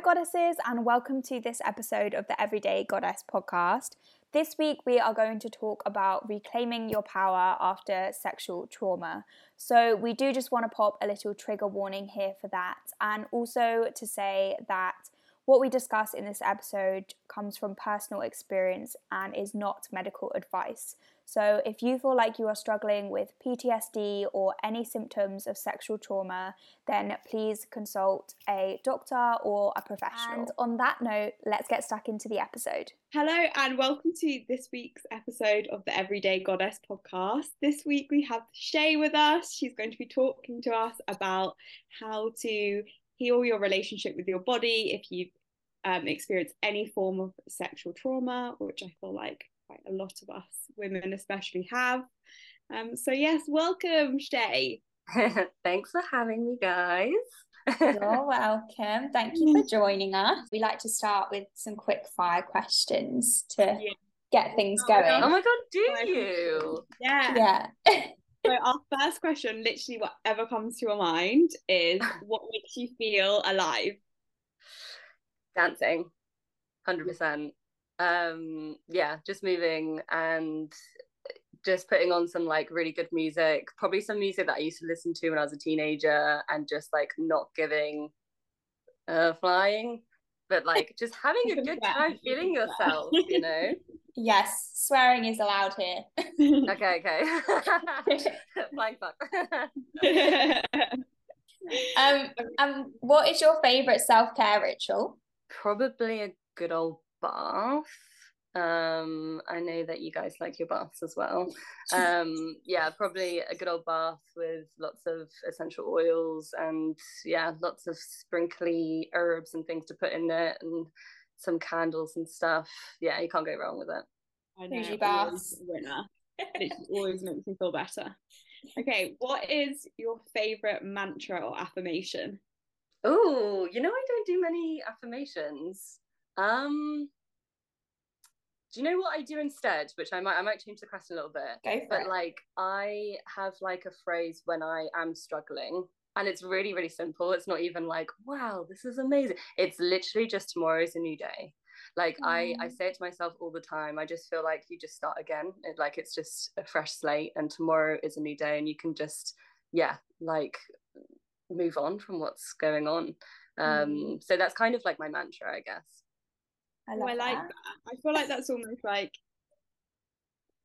Goddesses, and welcome to this episode of the Everyday Goddess podcast. This week, we are going to talk about reclaiming your power after sexual trauma. So, we do just want to pop a little trigger warning here for that, and also to say that what we discuss in this episode comes from personal experience and is not medical advice. So, if you feel like you are struggling with PTSD or any symptoms of sexual trauma, then please consult a doctor or a professional. And on that note, let's get stuck into the episode. Hello, and welcome to this week's episode of the Everyday Goddess podcast. This week we have Chey with us. She's going to be talking to us about how to heal your relationship with your body if you've um, experienced any form of sexual trauma, which I feel like quite a lot of us women especially have. Um, so yes, welcome, Chey. Thanks for having me, guys. You're welcome. Thank you for joining us. We like to start with some quick fire questions to yeah. get things oh going. Oh my god, do you? Yeah. Yeah. so our first question, literally whatever comes to your mind, is what makes you feel alive? dancing 100% um yeah just moving and just putting on some like really good music probably some music that i used to listen to when i was a teenager and just like not giving uh flying but like just having a good time feeling yourself you know? Yes swearing is allowed here. Okay okay. Flying fuck. Um um what is your favorite self-care ritual? Probably a good old bath. Um, I know that you guys like your baths as well. Um, yeah, probably a good old bath with lots of essential oils and yeah, lots of sprinkly herbs and things to put in it and some candles and stuff. Yeah, you can't go wrong with it. I know. Bougie baths. Winner. it always makes me feel better. Okay, what is your favorite mantra or affirmation? Oh, you know, I don't do many affirmations. Um, do you know what I do instead? Which I might I might change the question a little bit. Go but it. like I have like a phrase when I am struggling, and it's really really simple. It's not even like wow this is amazing. It's literally just tomorrow is a new day. Like mm. I I say it to myself all the time. I just feel like you just start again. It, like it's just a fresh slate, and tomorrow is a new day, and you can just yeah like move on from what's going on. Um, mm. So that's kind of like my mantra, I guess. I, oh, I like that. that. I feel like that's almost like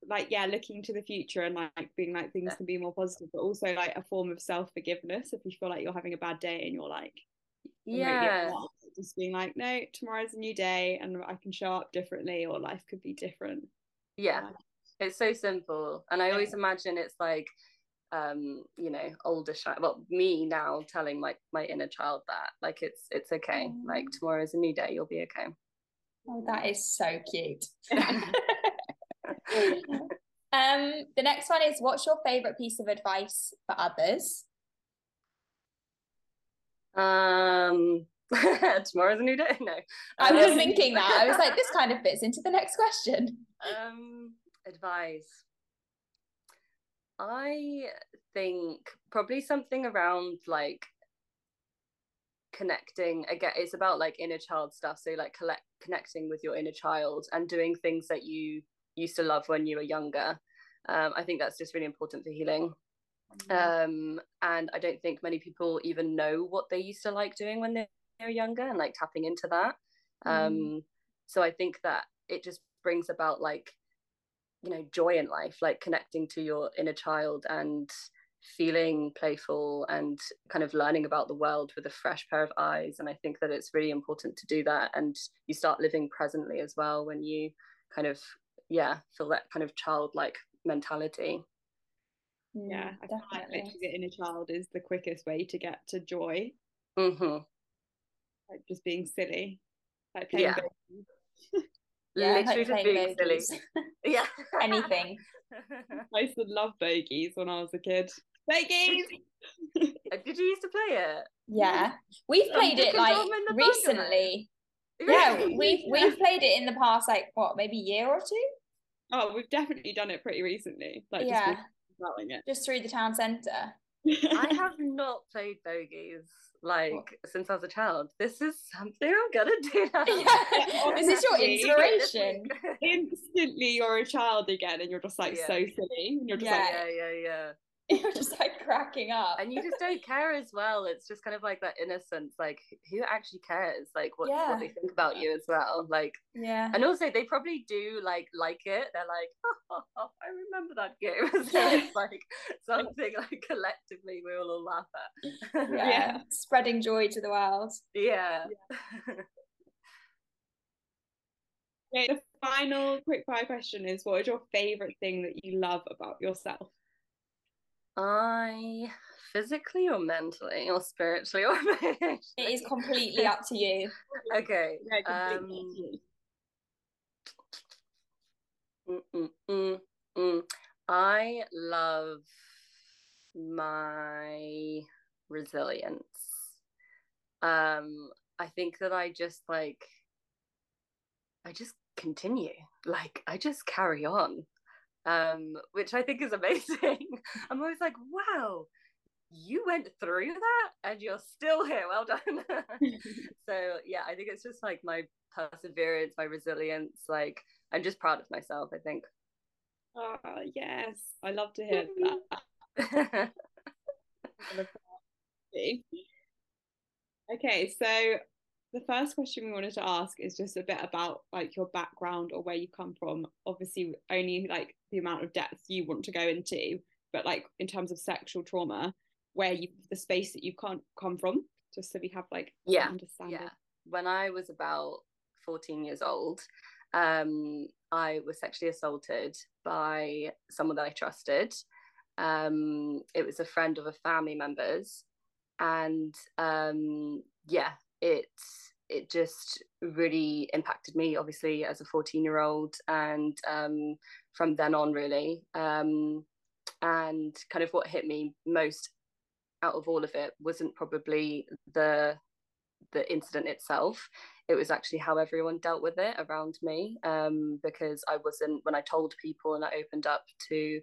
like yeah looking to the future and like being like things can be more positive but also like a form of self-forgiveness. If you feel like you're having a bad day and you're like yeah. just being like no tomorrow's a new day and i can show up differently or life could be different. Yeah. It's so simple. And i always imagine it's like um you know older child well me now telling like my inner child that like it's it's okay. Mm. like tomorrow's a new day you'll be okay oh that is so cute. Um the next one is what's your favorite piece of advice for others? Um tomorrow's a new day? No. I was um, thinking that. I was like this kind of fits into the next question. Um advice. I think probably something around like connecting again it's about like inner child stuff so like collect connecting with your inner child and doing things that you used to love when you were younger um, i think that's just really important for healing mm-hmm. um, and i don't think many people even know what they used to like doing when they were younger and like tapping into that um, mm. so i think that it just brings about like you know joy in life like connecting to your inner child and feeling playful and kind of learning about the world with a fresh pair of eyes and i think that it's really important to do that and you start living presently as well when you kind of yeah feel that kind of childlike mentality yeah i feel like literally the inner child is the quickest way to get to joy mm-hmm. like just being silly like playing yeah. yeah, literally just being silly. yeah. Anything. I used to love bogies when I was a kid. Bogies! Uh, did you used to play it? Yeah. We've played it like recently. Yeah, we've we've played it in the past like what, maybe year or two? Oh, we've definitely done it pretty recently. Like yeah. just it. Just through the town centre. I have not played bogies. like since I was a child. This is something I'm gonna do now. Yeah. is this your inspiration? Instantly, you're a child again, and you're just like yeah. so silly. And you're just yeah. like, yeah, yeah, yeah. You're just like cracking up. And you just don't care as well. It's just kind of like that innocence. Like, who actually cares? Like, what, yeah. what they think about you as well. Like, yeah. And also, they probably do like like it. They're like, oh, oh, I remember that game. so it's like something like collectively we will all laugh at. yeah. yeah. Spreading joy to the world. Yeah. yeah. Okay, the final quick fire question is what is your favorite thing that you love about yourself? I physically or mentally or spiritually or emotionally? It is completely up to you. okay. Um, mm, mm, mm, I love my resilience. Um, I think that I just like I just continue. Like I just carry on um, which I think is amazing. I'm always like, wow, you went through that and you're still here. Well done. so yeah, I think it's just like my perseverance, my resilience. Like I'm just proud of myself. I think. Oh yes, I love to hear that. okay, so the first question we wanted to ask is just a bit about like your background or where you come from. Obviously only like the amount of depth you want to go into but like in terms of sexual trauma where you the space that you can't come from just so we have like yeah understanding. yeah. When i was about 14 years old um i was sexually assaulted by someone that i trusted. Um it was a friend of a family members and um yeah it it just really impacted me obviously as a 14 year old and um, from then on really. Um, and kind of what hit me most out of all of it wasn't probably the the incident itself. It was actually how everyone dealt with it around me um, because i wasn't when i told people and i opened up to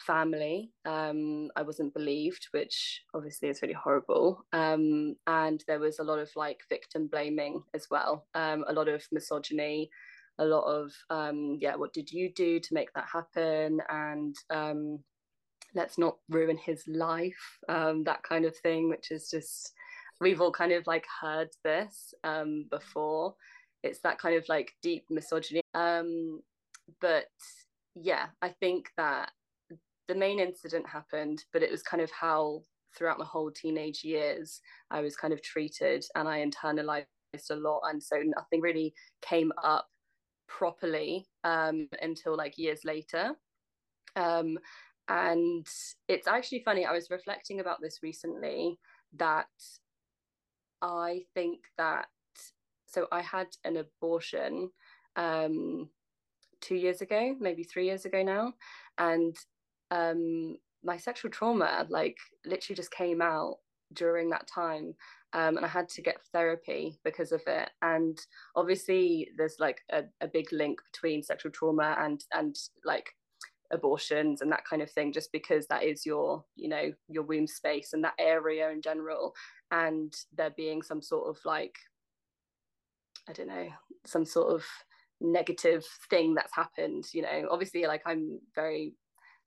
family. Um, I wasn't believed, which obviously is really horrible. Um, and there was a lot of like victim blaming as well, um, a lot of misogyny, a lot of um, yeah, what did you do to make that happen? And um, let's not ruin his life, um, that kind of thing, which is just we've all kind of like heard this before. It's that kind of like deep misogyny. but yeah, I think that the main incident happened, but it was kind of how throughout my whole teenage years I was kind of treated and I internalized a lot. And so nothing really came up properly um, until like years later. Um, and it's actually funny, I was reflecting about this recently that I think that so I had an abortion um, two years ago, maybe three years ago now. And um, my sexual trauma like literally just came out during that time um, and I had to get therapy because of it. And obviously, there's like a, a big link between sexual trauma and and like abortions and that kind of thing, just because that is your you know your womb space and that area in general. And there being some sort of like I don't know some sort of negative thing that's happened. You know, obviously, like I'm very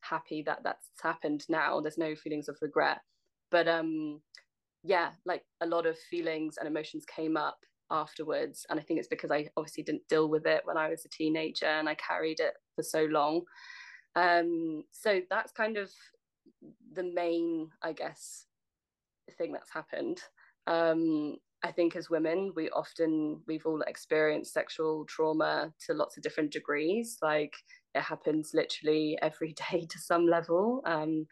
happy that that's happened now. There's no feelings of regret. But um yeah like a lot of feelings and emotions came up afterwards. And i think it's because i obviously didn't deal with it when i was a teenager and i carried it for so long. Um so that's kind of the main i guess thing that's happened. Um I think as women, we often, we've all experienced sexual trauma to lots of different degrees. Like it happens literally every day to some level. Um,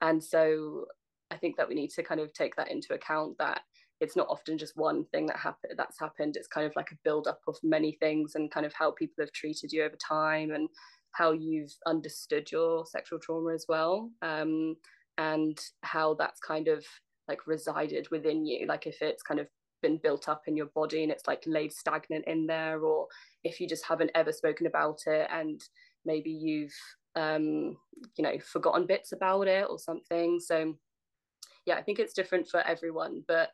and so I think that we need to kind of take that into account that it's not often just one thing that happened that's happened. It's kind of like a build up of many things and kind of how people have treated you over time and how you've understood your sexual trauma as well. Um, and how that's kind of like resided within you. Like if it's kind of been built up in your body and it's like laid stagnant in there, or if you just haven't ever spoken about it and maybe you've um, you know forgotten bits about it or something. So yeah, I think it's different for everyone, but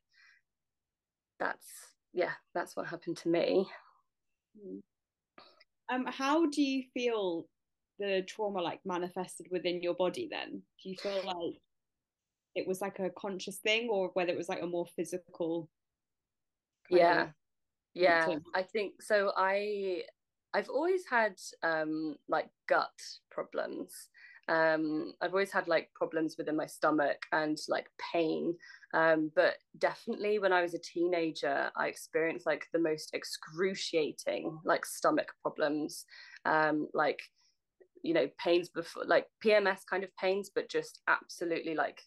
that's yeah that's what happened to me. Um how do you feel the trauma like manifested within your body then? Do you feel like it was like a conscious thing or whether it was like a more physical yeah. yeah i think so i i've always had um like gut problems. Um i've always had like problems within my stomach and like pain. Um but definitely when i was a teenager i experienced like the most excruciating like stomach problems. Um like you know pains before like pms kind of pains but just absolutely like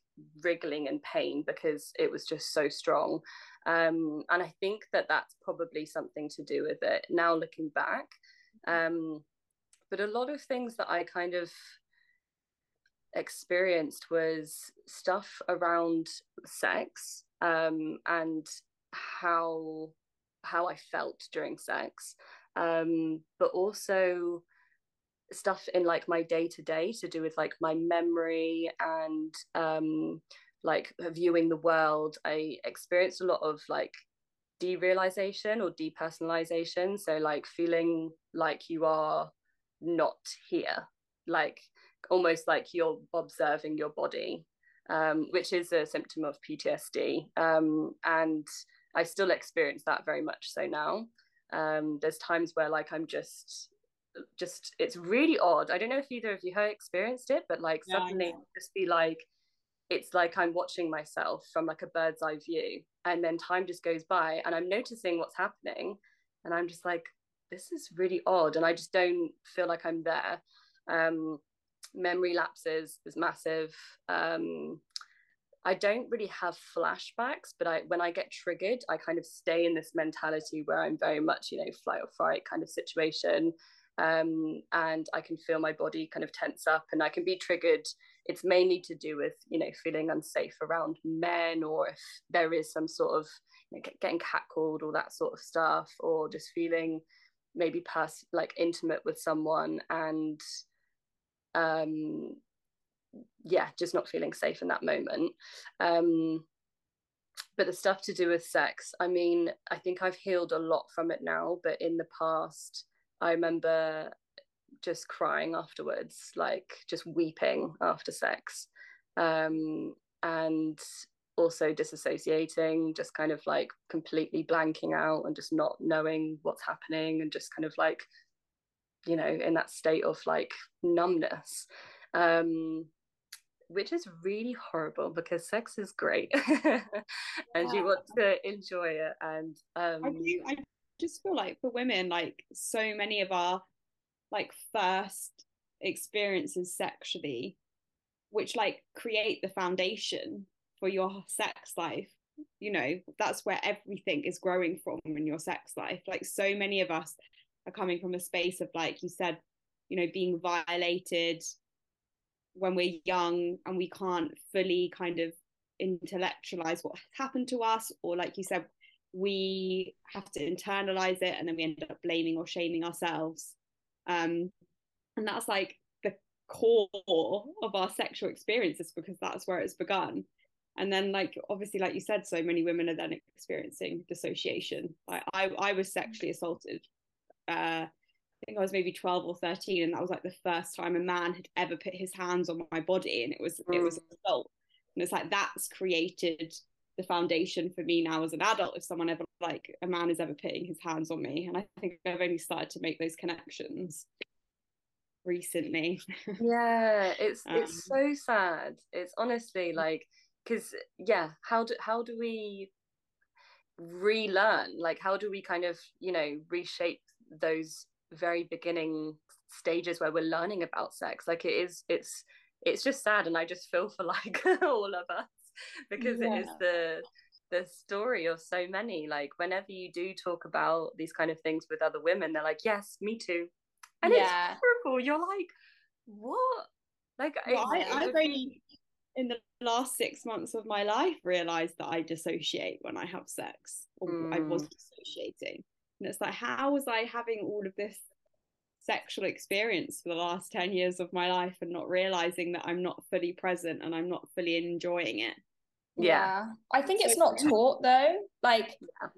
wriggling in pain because it was just so strong. Um, and i think that that's probably something to do with it now looking back. Um, but a lot of things that i kind of experienced was stuff around sex um, and how how i felt during sex. Um, but also stuff in like my day to day to do with like my memory and um like viewing the world i experienced a lot of like derealization or depersonalization so like feeling like you are not here like almost like you're observing your body um, which is a symptom of ptsd um, and i still experience that very much so now um, there's times where like i'm just just it's really odd. I don't know if either of you have experienced it, but like yeah, suddenly just be like it's like I'm watching myself from like a bird's eye view, and then time just goes by, and I'm noticing what's happening, and I'm just like, this is really odd, and I just don't feel like I'm there. Um, memory lapses is massive. Um, I don't really have flashbacks, but I when I get triggered, I kind of stay in this mentality where I'm very much, you know, flight or fright kind of situation um, and I can feel my body kind of tense up and I can be triggered. It's mainly to do with, you know, feeling unsafe around men or if there is some sort of you know, getting catcalled or that sort of stuff or just feeling maybe past like intimate with someone and um yeah just not feeling safe in that moment um but the stuff to do with sex i mean i think i've healed a lot from it now but in the past I remember just crying afterwards, like just weeping after sex. Um, and also disassociating, just kind of like completely blanking out and just not knowing what's happening and just kind of like, you know, in that state of like numbness. Um, which is really horrible because sex is great and yeah. you want to enjoy it and um, I, do, I just feel like for women, like so many of our like first experiences sexually, which like create the foundation for your sex life. You know, that's where everything is growing from in your sex life. Like so many of us are coming from a space of like you said, you know, being violated when we're young and we can't fully kind of intellectualize what happened to us or like you said we have to internalize it and then we end up blaming or shaming ourselves. Um, and that's like the core of our sexual experiences because that's where it's begun. And then like obviously like you said so many women are then experiencing dissociation. Like i i was sexually assaulted uh I think I was maybe 12 or 13 and that was like the first time a man had ever put his hands on my body and it was it was mm. assault. And it's like that's created the foundation for me now as an adult if someone ever like a man is ever putting his hands on me. And i think i've only started to make those connections recently. Yeah it's um, it's so sad. It's honestly like because yeah how do how do we relearn? Like how do we kind of you know reshape those very beginning stages where we're learning about sex? Like it is it's it's just sad and i just feel for like all of us because yeah. it is the the story of so many like whenever you do talk about these kind of things with other women they're like yes me too and yeah. it's horrible you're like what like well, I, I've only in the last six months of my life realized that I dissociate when I have sex or mm. I was dissociating and it's like how was I having all of this sexual experience for the last 10 years of my life and not realizing that I'm not fully present and I'm not fully enjoying it yeah, I think it's So not true. taught though. Like Yeah.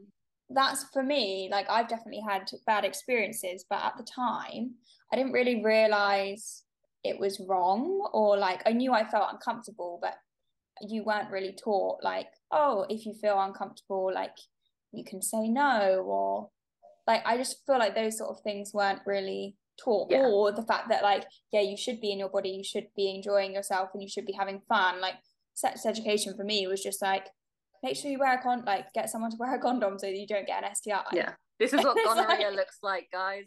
that's for me. Like I've definitely had bad experiences, but at the time, I didn't really realize it was wrong, or like I knew I felt uncomfortable, but you weren't really taught like, oh, if you feel uncomfortable, like you can say no, or like I just feel like those sort of things weren't really taught, Yeah. or the fact that like, yeah, you should be in your body, you should be enjoying yourself, and you should be having fun. Like sex education for me was just like make sure you wear a con like get someone to wear a condom so that you don't get an STI. yeah. This is what gonorrhea like- looks like, guys.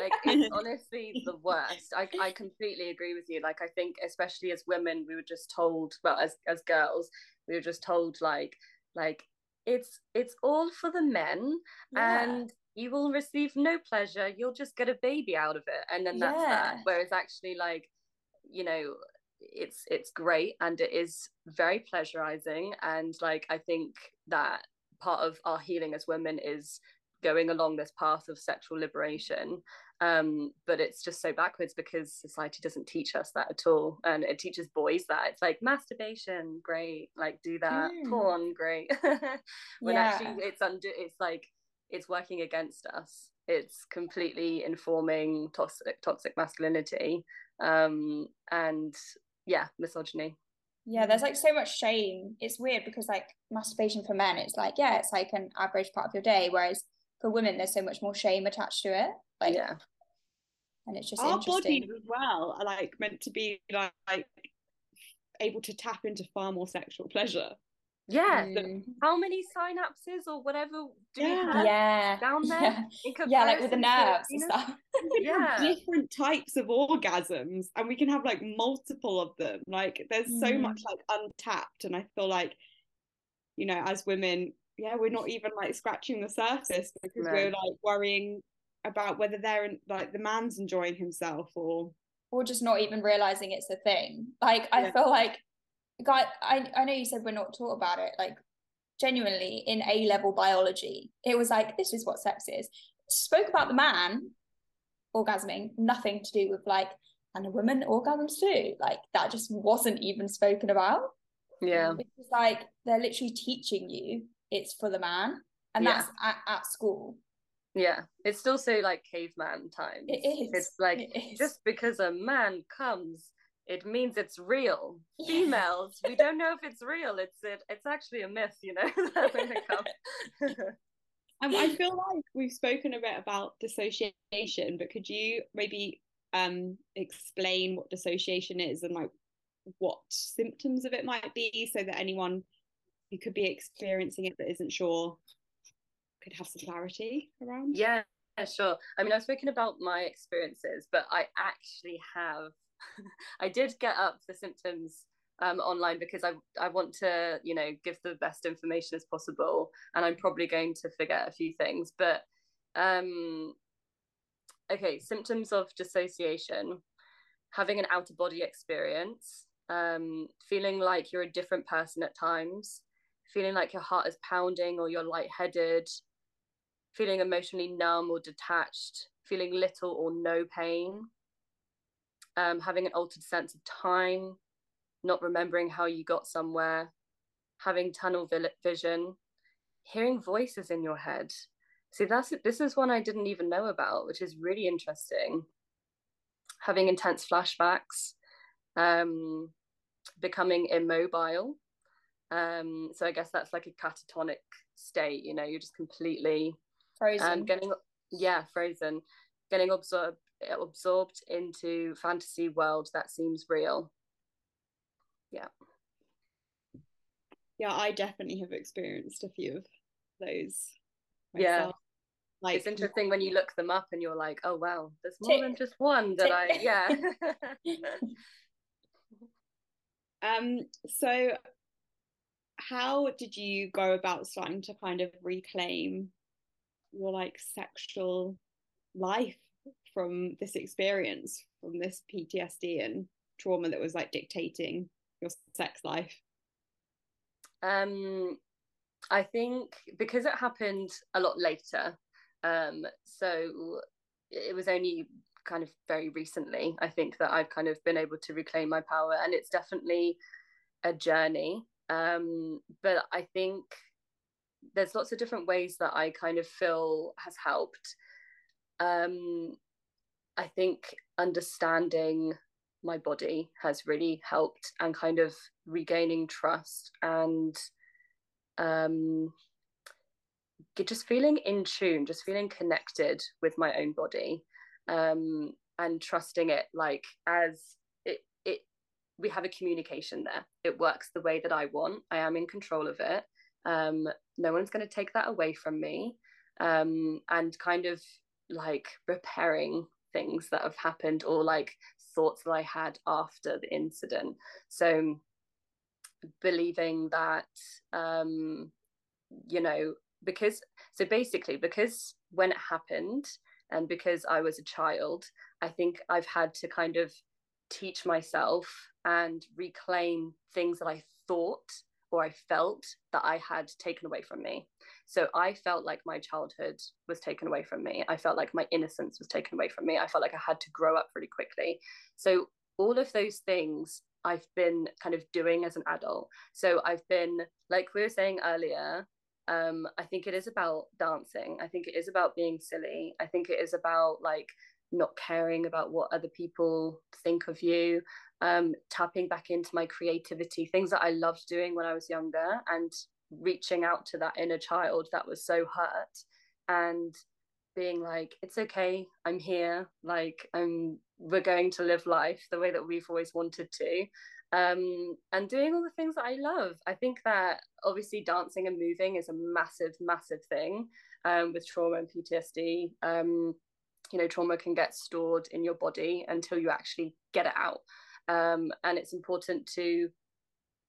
Like it's honestly the worst. I I completely agree with you. Like I think especially as women, we were just told, well, as as girls, we were just told like like it's it's all for the men Yeah. and you will receive no pleasure. You'll just get a baby out of it, and then that's that. Yeah. Whereas actually, like you know, it's it's great and it is very pleasurizing, and like I think that part of our healing as women is going along this path of sexual liberation um but it's just so backwards because society doesn't teach us that at all and it teaches boys that it's like masturbation great like do that Mm. porn great when Yeah. actually it's under it's like it's working against us it's completely informing toxic toxic masculinity um and yeah misogyny Yeah, there's like so much shame. It's weird because like masturbation for men, it's like, yeah, it's like an average part of your day, whereas for women there's so much more shame attached to it. Like yeah and it's just Our interesting. bodies as well are like meant to be like, like able to tap into far more sexual pleasure. Yeah Mm. how many synapses or whatever do we Yeah. have yeah. down there Yeah. Yeah, like with the nerves and stuff. We can have Yeah. different types of orgasms and we can have like multiple of them. Like there's so Mm. much like untapped and I feel like you know as women yeah we're not even like scratching the surface because No. we're like worrying about whether they're in, like the man's enjoying himself or or just not even realizing it's a thing. Like I Yeah. feel like guy I, I know you said we're not taught about it, like genuinely in A level biology, it was like this is what sex is. Spoke about the man orgasming, nothing to do with like and a woman orgasms too. Like that just wasn't even spoken about. yeah It's like they're literally teaching you it's for the man. And Yeah. that's at, at school. yeah it's still so like caveman times It is. it's like It is. just because a man comes it means it's real. Females we don't know if it's real. It's it, it's actually a myth you know that when they come. Um, I feel like we've spoken a bit about dissociation, but could you maybe um explain what dissociation is and like what symptoms of it might be so that anyone who could be experiencing it but isn't sure could have some clarity around? yeah sure. I mean i've spoken about my experiences but i actually have i did get up the symptoms um, online because I, I want to you know give the best information as possible and i'm probably going to forget a few things but um okay symptoms of dissociation having an out of body experience um feeling like you're a different person at times feeling like your heart is pounding or you're lightheaded feeling emotionally numb or detached feeling little or no pain um, having an altered sense of time not remembering how you got somewhere having tunnel vision hearing voices in your head. See that's this is one i didn't even know about which is really interesting. Having intense flashbacks um becoming immobile. Um so i guess that's like a catatonic state you know you're just completely frozen. um getting yeah frozen. Getting absorbed absorbed into fantasy world that seems real yeah Yeah, I definitely have experienced a few of those. Yeah. myself. Like it's interesting when you look them up and you're like oh wow there's more than just one that Tick. i yeah Um, so how did you go about starting to kind of reclaim your like sexual life from this experience, from this PTSD and trauma that was like dictating your sex life? um i think because it happened a lot later um so it was only kind of very recently i think that i've kind of been able to reclaim my power and it's definitely a journey um, but I think there's lots of different ways that I kind of feel has helped. Um, I think understanding my body has really helped and kind of regaining trust and um, just feeling in tune, just feeling connected with my own body um, and trusting it like as it, it, we have a communication there. It works the way that I want. I am in control of it. Um, no one's going to take that away from me. Um, and kind of like repairing things that have happened or like thoughts that I had after the incident. So believing that um, you know because so basically because when it happened and because I was a child, I think I've had to kind of teach myself and reclaim things that I thought or I felt that I had taken away from me. So I felt like my childhood was taken away from me. I felt like my innocence was taken away from me. I felt like I had to grow up really quickly. So all of those things I've been kind of doing as an adult. So I've been, like we were saying earlier, um, I think it is about dancing. I think it is about being silly. I think it is about like not caring about what other people think of you, um, tapping back into my creativity, things that I loved doing when I was younger, and reaching out to that inner child that was so hurt and being like it's okay i'm here like i'm we're going to live life the way that we've always wanted to. Um, and doing all the things that i love. I think that obviously dancing and moving is a massive massive thing um, with trauma and ptsd um, you know trauma can get stored in your body until you actually get it out um, and it's important to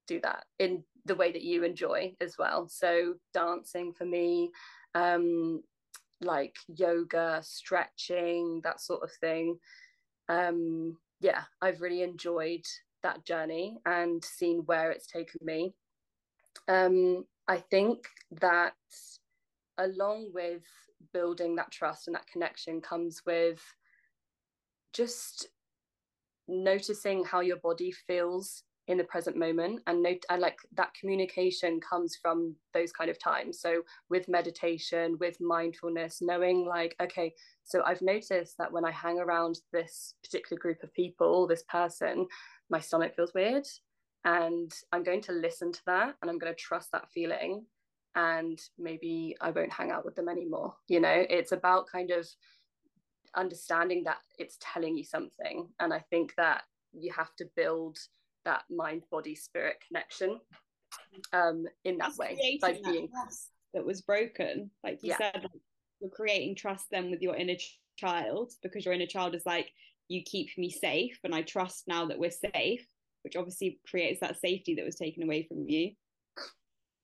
do that in the way that you enjoy as well. So dancing for me, um, like yoga, stretching, that sort of thing. Um, yeah, I've really enjoyed that journey and seen where it's taken me. Um, I think that along with building that trust and that connection comes with just noticing how your body feels in the present moment and note and like that communication comes from those kind of times. So with meditation with mindfulness knowing like okay so i've noticed that when i hang around this particular group of people this person my stomach feels weird and i'm going to listen to that and i'm going to trust that feeling and maybe i won't hang out with them anymore you know? It's about kind of understanding that it's telling you something. And i think that you have to build that mind body spirit connection um in that way by that being that was broken. Like you yeah. said like, you're creating trust then with your inner ch- child because your inner child is like you keep me safe and i trust now that we're safe which obviously creates that safety that was taken away from you.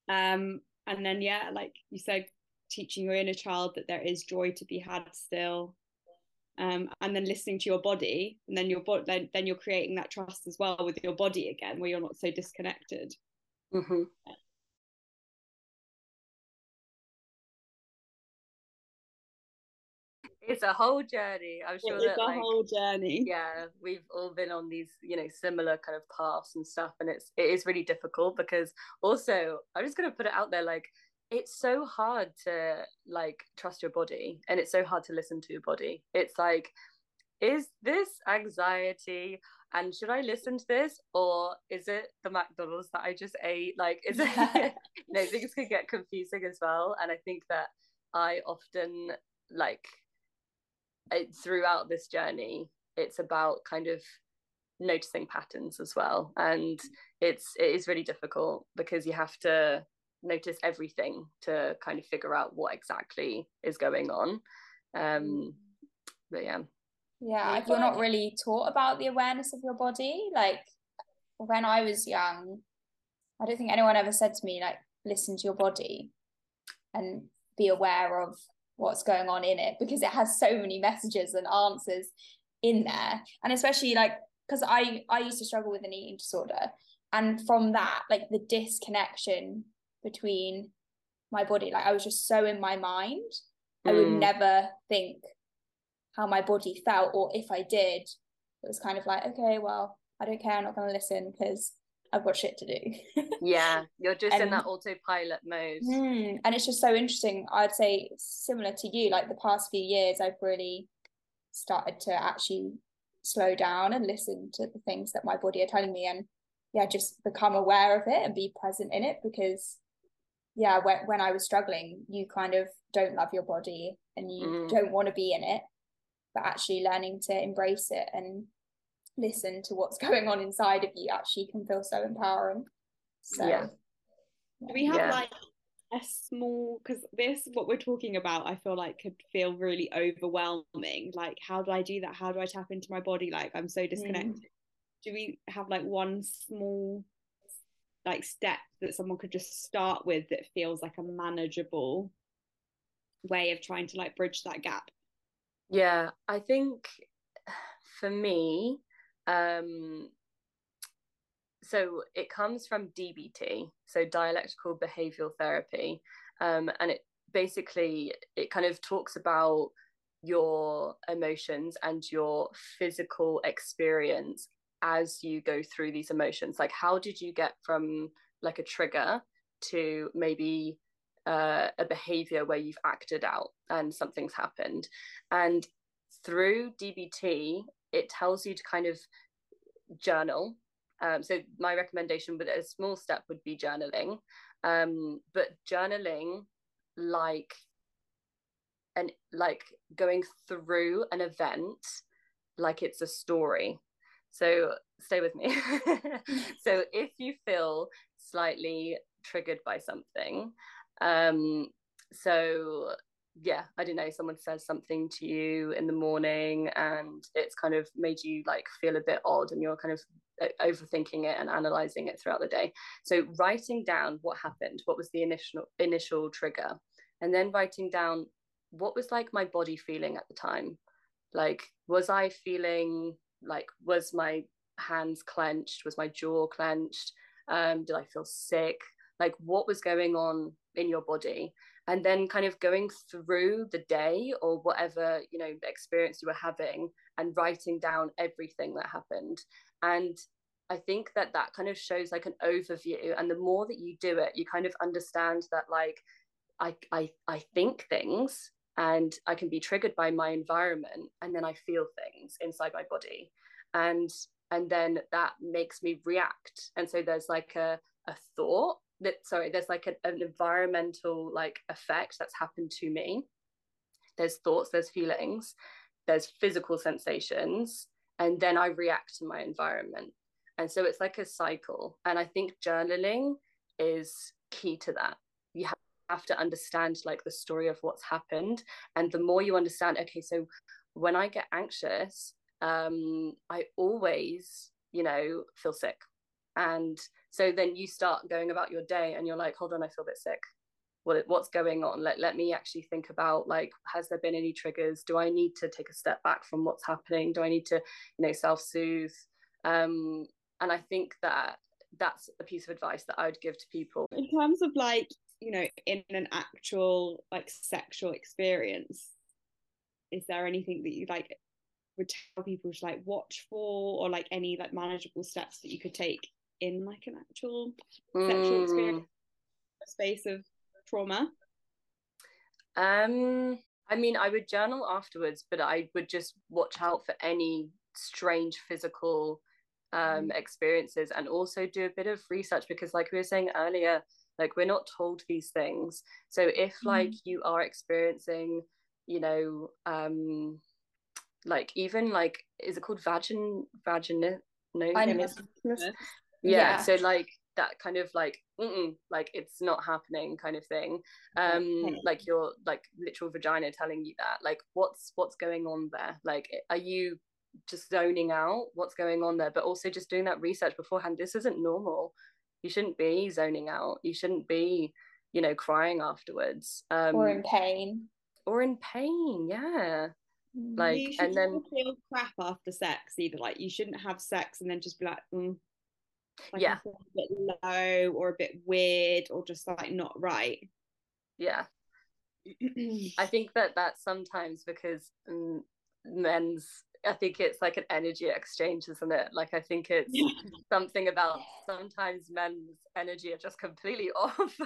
Um and then yeah like you said teaching your inner child that there is joy to be had still um, and then listening to your body and then your body then, then you're creating that trust as well with your body again where you're not so disconnected. Mm-hmm. it's a whole journey. I'm sure it's a like, whole journey. yeah we've all been on these you know similar kind of paths and stuff and it's it is really difficult because also i'm just going to put it out there like it's so hard to like trust your body and it's so hard to listen to your body. It's like is this anxiety and should i listen to this or is it the mcdonald's that i just ate? Like is it know things can get confusing as well and i think that i often like it, throughout this journey it's about kind of noticing patterns as well and it's it is really difficult because you have to notice everything to kind of figure out what exactly is going on. Um but yeah. Yeah if you're not really taught about the awareness of your body like when i was young i don't think anyone ever said to me like listen to your body and be aware of what's going on in it because it has so many messages and answers in there. And especially like because i i used to struggle with an eating disorder. And from that like the disconnection between my body. Like I was just so in my mind. Mm. I would mm. never think how my body felt, or if I did, it was kind of like, okay, well, I don't care, I'm not going to listen because I've got shit to do. yeah, you're just and, in that autopilot mode. Mm, and it's just so interesting. I'd say similar to you, like the past few years, I've really started to actually slow down and listen to the things that my body are telling me and yeah, just become aware of it and be present in it because yeah, when, when I was struggling, you kind of don't love your body and you mm. don't want to be in it, but actually learning to embrace it and listen to what's going on inside of you actually can feel so empowering. So, yeah. Do we have yeah. like a small because this what we're talking about i feel like could feel really overwhelming like how do i do that how do i tap into my body like i'm so disconnected mm. do we have like one small like step that someone could just start with that feels like a manageable way of trying to like bridge that gap. Yeah i think for me um so it comes from dbt so dialectical behavioral therapy um and it basically it kind of talks about your emotions and your physical experience as you go through these emotions like how did you get from like a trigger to maybe uh, a behavior where you've acted out and something's happened? And through dbt it tells you to kind of journal. Um, so my recommendation with a small step would be journaling. Um, but journaling like and like going through an event like it's a story so stay with me. so if you feel slightly triggered by something, um, so yeah, I don't know, someone says something to you in the morning and it's kind of made you like feel a bit odd and you're kind of uh, overthinking it and analyzing it throughout the day. So writing down what happened, what was the initial initial trigger, and then writing down what was like my body feeling at the time. Like, was I feeling like was my hands clenched? Was my jaw clenched? Um did i feel sick? Like what was going on in your body? And then kind of going through the day or whatever you know experience you were having and writing down everything that happened. And i think that that kind of shows like an overview. And the more that you do it you kind of understand that like i i, I think things and I can be triggered by my environment and then I feel things inside my body. And and then that makes me react. And so there's like a, a thought that sorry there's like a, an environmental like effect that's happened to me. There's thoughts there's feelings there's physical sensations and then I react to my environment. And so it's like a cycle and I think journaling is key to that. You have have to understand like the story of what's happened. And the more you understand okay so when i get anxious um i always you know feel sick. And so then you start going about your day and you're like hold on i feel a bit sick. What, what's going on? Let, let me actually think about like has there been any triggers? Do i need to take a step back from what's happening? Do i need to you know self-soothe? Um and i think that that's a piece of advice that i would give to people. In terms of like you know in an actual like sexual experience is there anything that you like would tell people to like watch for or like any like manageable steps that you could take in like an actual mm. sexual experience space of trauma um i mean i would journal afterwards but i would just watch out for any strange physical um, mm. experiences and also do a bit of research because like we were saying earlier like we're not told these things. So if mm. like you are experiencing you know um like even like is it called vagin vagin no yeah, yeah. so like that kind of like like it's not happening kind of thing. Um okay. like your like literal vagina telling you that. Like what's what's going on there? Like are you just zoning out what's going on there but also just doing that research beforehand? This isn't normal you shouldn't be zoning out. You shouldn't be you know crying afterwards. Um or in pain. Or in pain yeah. Like and then feel crap after sex either like you shouldn't have sex and then just be like, mm, like yeah. A bit low or a bit weird or just like not right. Yeah. I think that that's sometimes because men's I think it's like an energy exchange, isn't it? Like I think it's yeah. something about sometimes men's energy are just completely off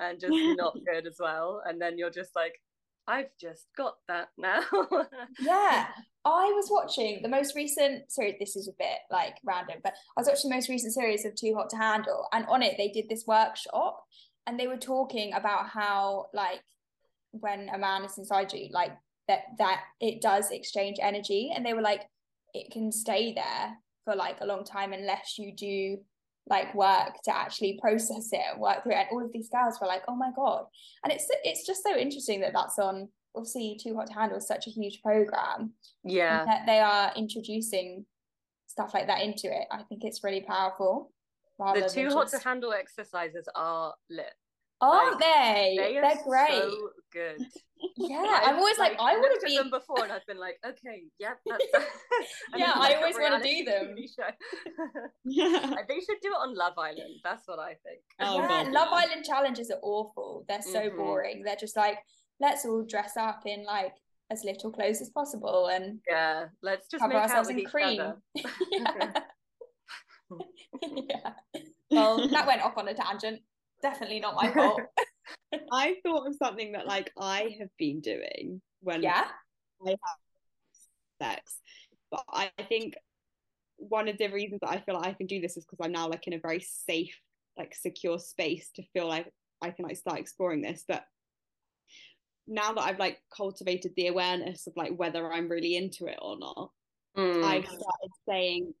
and just not good as well. And then you're just like, I've just got that now. yeah. I was watching the most recent series. This is a bit like random, but I was watching the most recent series of Too Hot to Handle, and on it they did this workshop, and they were talking about how like when a man is inside you, like that that it does exchange energy, and they were like it can stay there for like a long time unless you do like work to actually process it and work through it. And all of these girls were like, oh my god, and it's it's just so interesting that that's on obviously Too Hot to Handle is such a huge program. Yeah. That they are introducing stuff like that into it. I think it's really powerful. The Too Hot to Handle exercises are lit. Aren't like, they? they are great. So good. Yeah, I'm always like, like I want to be them before, and I've been like, okay, yep, that's. yeah, I always want to do them. yeah, they should do it on Love Island. That's what I think. Oh, yeah, God, Love yeah. Island challenges are awful. They're so mm-hmm. boring. They're just like, let's all dress up in like as little clothes as possible and yeah let's just cover ourselves in cream yeah. yeah well that went off on a tangent definitely not my fault i thought of something that like i have been doing when yeah i have sex but i think one of the reasons that i feel like i can do this is because i'm now like in a very safe like secure space to feel like i can like start exploring this but now that I've like cultivated the awareness of like whether I'm really into it or not, mm. I've started saying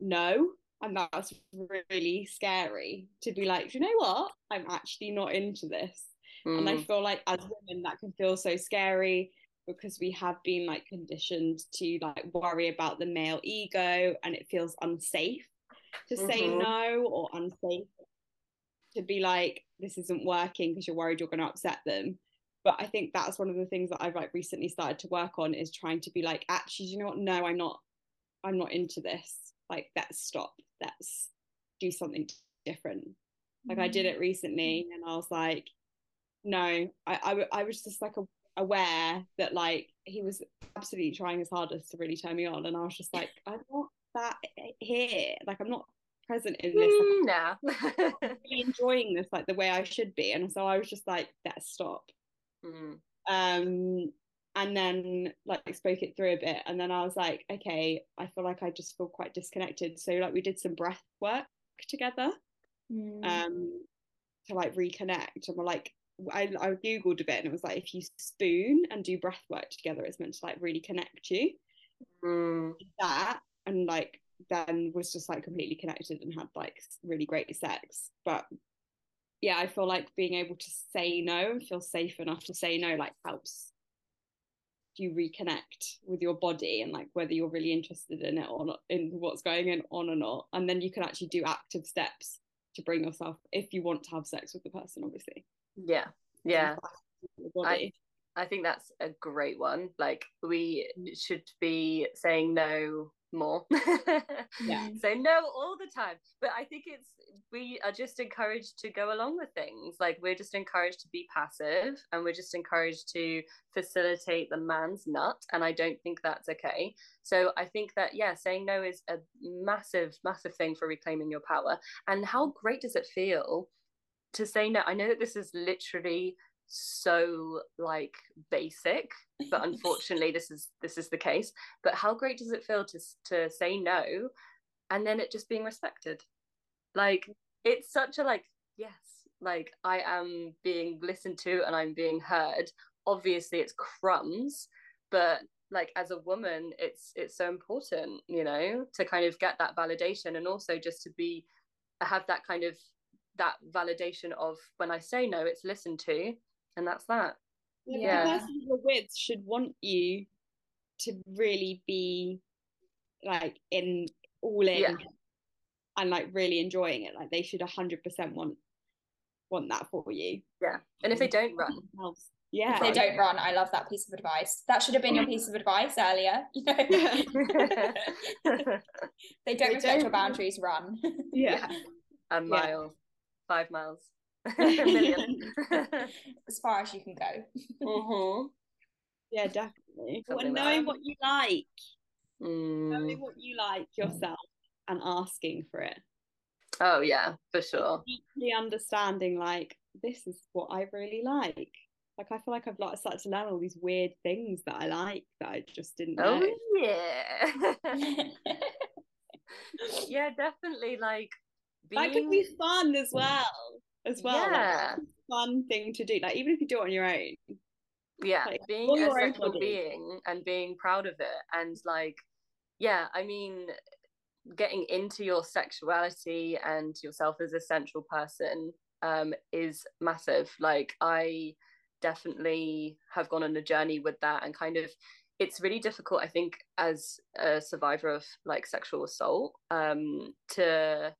no. And that's really scary to be like, you know what? I'm actually not into this. Mm. And I mm. feel like as women, that can feel so scary because we have been like conditioned to like worry about the male ego and it feels unsafe to mm-hmm. say no or unsafe to be like, this isn't working because you're worried you're going to upset them but I think that's one of the things that I've like recently started to work on is trying to be like, actually, you know what? No, I'm not. I'm not into this. Like, let's stop. Let's do something different. Like I did it recently, mm-hmm. and I was like, no, I I, I was just like a, aware that like he was absolutely trying his hardest to really turn me on, and I was just like, I'm not that here. Like I'm not present in this. Like, mm, really enjoying this like the way I should be, and so I was just like, let's stop. Mm. Um, and then like spoke it through a bit, and then I was like, okay, I feel like I just feel quite disconnected. So like we did some breath work together, mm. um, to like reconnect, and we're like. I, I googled a bit and it was like if you spoon and do breath work together it's meant to like really connect you mm. that and like then was just like completely connected and had like really great sex but yeah, I feel like being able to say no and feel safe enough to say no like helps you reconnect with your body and like whether you're really interested in it or not in what's going in on or not. And then you can actually do active steps to bring yourself if you want to have sex with the person obviously. Yeah. Yeah. I, I think that's a great one. Like we mm. should be saying no more. Yeah. So no all the time. But i think it's we are just encouraged to go along with things. Like we're just encouraged to be passive and we're just encouraged to facilitate the man's nut and i don't think that's okay. So i think that yeah saying no is a massive massive thing for reclaiming your power. And how great does it feel to say no? I know that this is literally so like basic but unfortunately this is this is the case. But how great does it feel to to say no and then it just being respected? Like it's such a like yes like i am being listened to and i'm being heard. Obviously it's crumbs but like as a woman it's it's so important you know to kind of get that validation and also just to be have that kind of that validation of when i say no it's listened to and that's that. Yeah, yeah. the person you're with should want you to really be like in all in yeah. and like really enjoying it. Like they should 100% want want that for you. Yeah and if they don't run. yeah. If they don't run i love that piece of advice. That should have been your piece of advice earlier you know? They don't they respect don't your boundaries run. Yeah, yeah. a mile five miles. as far as you can go. Mm-hmm. Yeah, definitely. Well, knowing what you like. Mm. knowing what you like yourself and asking for it. Oh yeah, for sure. Deeply understanding like this is what I really like. Like I feel like I've like started to learn all these weird things that I like that I just didn't know. Oh yeah. yeah, definitely. Like being... that could be fun as well. As well, Yeah. like, fun thing to do. Like even if you do it on your own. yeah like, being a sexual body. being and being proud of it and like yeah i mean getting into your sexuality and yourself as a central person um is massive like i definitely have gone on a journey with that and kind of it's really difficult i think as a survivor of like sexual assault um to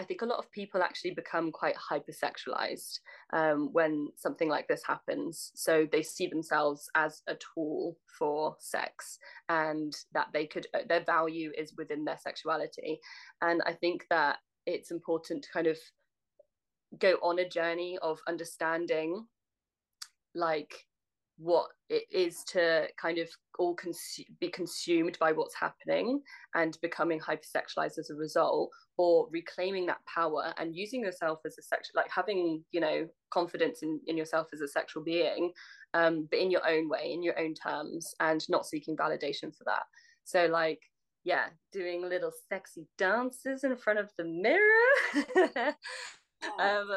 I think a lot of people actually become quite hypersexualized um, when something like this happens. So they see themselves as a tool for sex, and that they could their value is within their sexuality. And I think that it's important to kind of go on a journey of understanding, like what it is to kind of all consu- be consumed by what's happening and becoming hypersexualized as a result or reclaiming that power and using yourself as a sexual like having you know confidence in, in yourself as a sexual being um but in your own way in your own terms and not seeking validation for that. So like yeah doing little sexy dances in front of the mirror um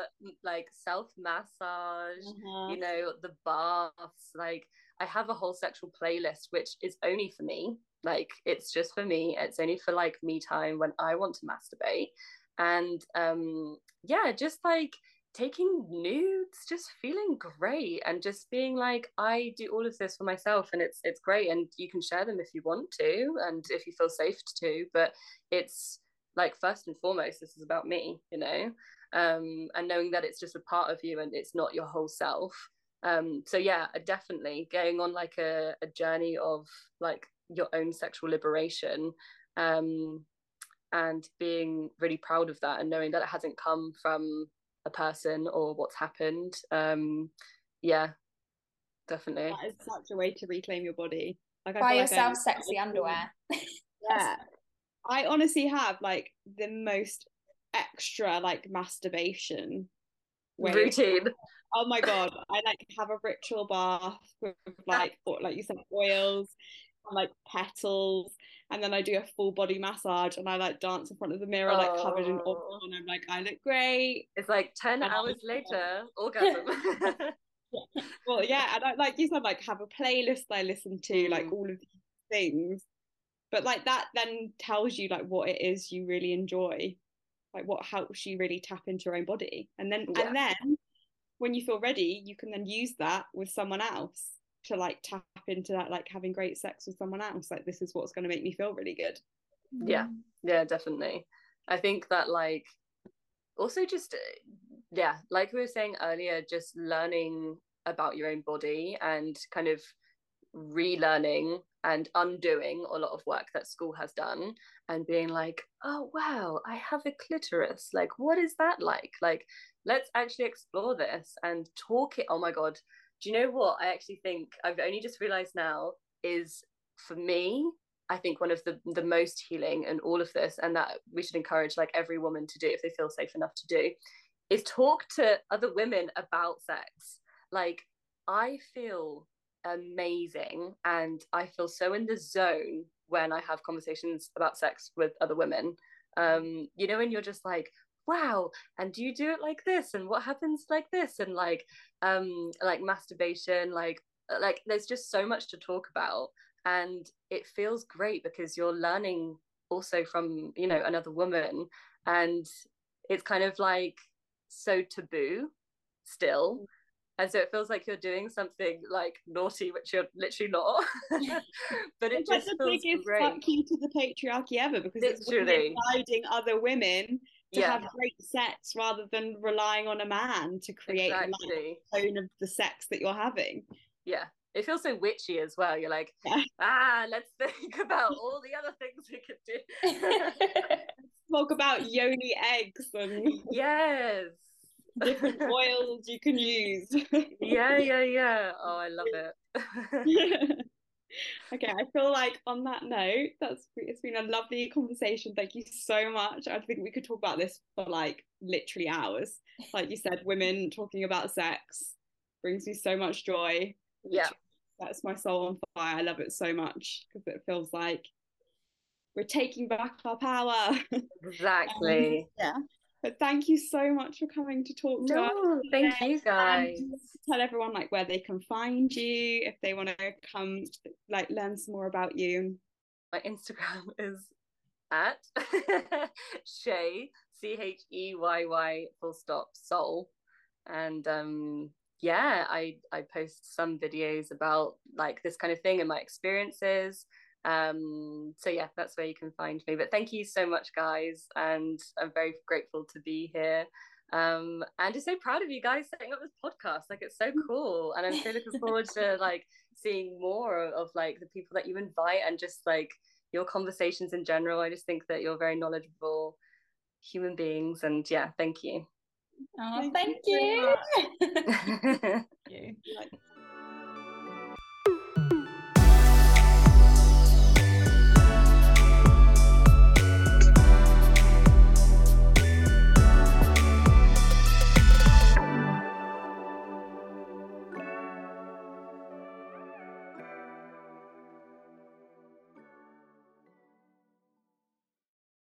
like self massage Uh-huh. you know the baths like i have a whole sexual playlist which is only for me. Like it's just for me. It's only for like me time when i want to masturbate. And um yeah just like taking nudes just feeling great and just being like i do all of this for myself and it's it's great and you can share them if you want to and if you feel safe to but it's like first and foremost this is about me you know um, and knowing that it's just a part of you and it's not your whole self. Um, so yeah, definitely going on like a, a journey of like your own sexual liberation um, and being really proud of that and knowing that it hasn't come from a person or what's happened. Um, yeah, definitely. That is such a way to reclaim your body. Like Buy feel like yourself sexy underwear. Yeah. I honestly have like the most extra like masturbation. Routine. Oh my god, I like have a ritual bath with like or, like you said oils and like petals and then I do a full body massage and I like dance in front of the mirror like covered in oil Oh. and I'm like I look great. It's like 10 And hours later, orgasm. Well yeah, and I like you said like have a playlist I listen to like Mm. all of these things. But like that then tells you like what it is you really enjoy. Like what helps you really tap into your own body. And then Yeah. and then when you feel ready, you can then use that with someone else to like tap into that like having great sex with someone else. Like this is what's going to make me feel really good. Yeah. yeah definitely i think that like also just uh, yeah like we were saying earlier just learning about your own body and kind of relearning and undoing a lot of work that school has done and being like oh wow i have a clitoris. Like what is that like? Like let's actually explore this and talk it. Oh my god. Do you know what? I actually think i've only just realized now is for me I think one of the the most healing and all of this, and that we should encourage like every woman to do if they feel safe enough to do, is talk to other women about sex. Like I feel amazing and I feel so in the zone when I have conversations about sex with other women. Um, you know, and you're just like, wow, and do you do it like this? And what happens like this? And like um like masturbation, like like there's just so much to talk about and it feels great because you're learning also from you know another woman and it's kind of like so taboo still and so it feels like you're doing something like naughty which you're literally not. But it It's like just the feels biggest great. fuck you to the patriarchy ever because it's women guiding other women to yeah. have great sex rather than relying on a man to create exactly. the tone of the sex that you're having. yeah. It feels so witchy as well. You're like Yeah. ah let's think about all the other things we could do. Talk about yoni eggs and yes different oils you can use. yeah yeah yeah oh i love it okay, I feel like on that note, that's it's been a lovely conversation. Thank you so much. I think we could talk about this for like literally hours. Like you said, women talking about sex brings me so much joy. Yeah. That's my soul on fire. I love it so much because it feels like we're taking back our power. Exactly. um, yeah. But thank you so much for coming to talk to no, us. Thank you guys. tell everyone like where they can find you if they want to come like learn some more about you. My Instagram is at Chey C H E Y Y full stop soul. And um yeah, I I post some videos about like this kind of thing and my experiences um so yeah that's where you can find me. But thank you so much guys and i'm very grateful to be here. Um and just so proud of you guys setting up this podcast. Like it's so cool. And i'm so looking forward to like seeing more of, of like the people that you invite and just like your conversations in general. I just think that you're very knowledgeable human beings and yeah thank you. Oh thank, thank you, you.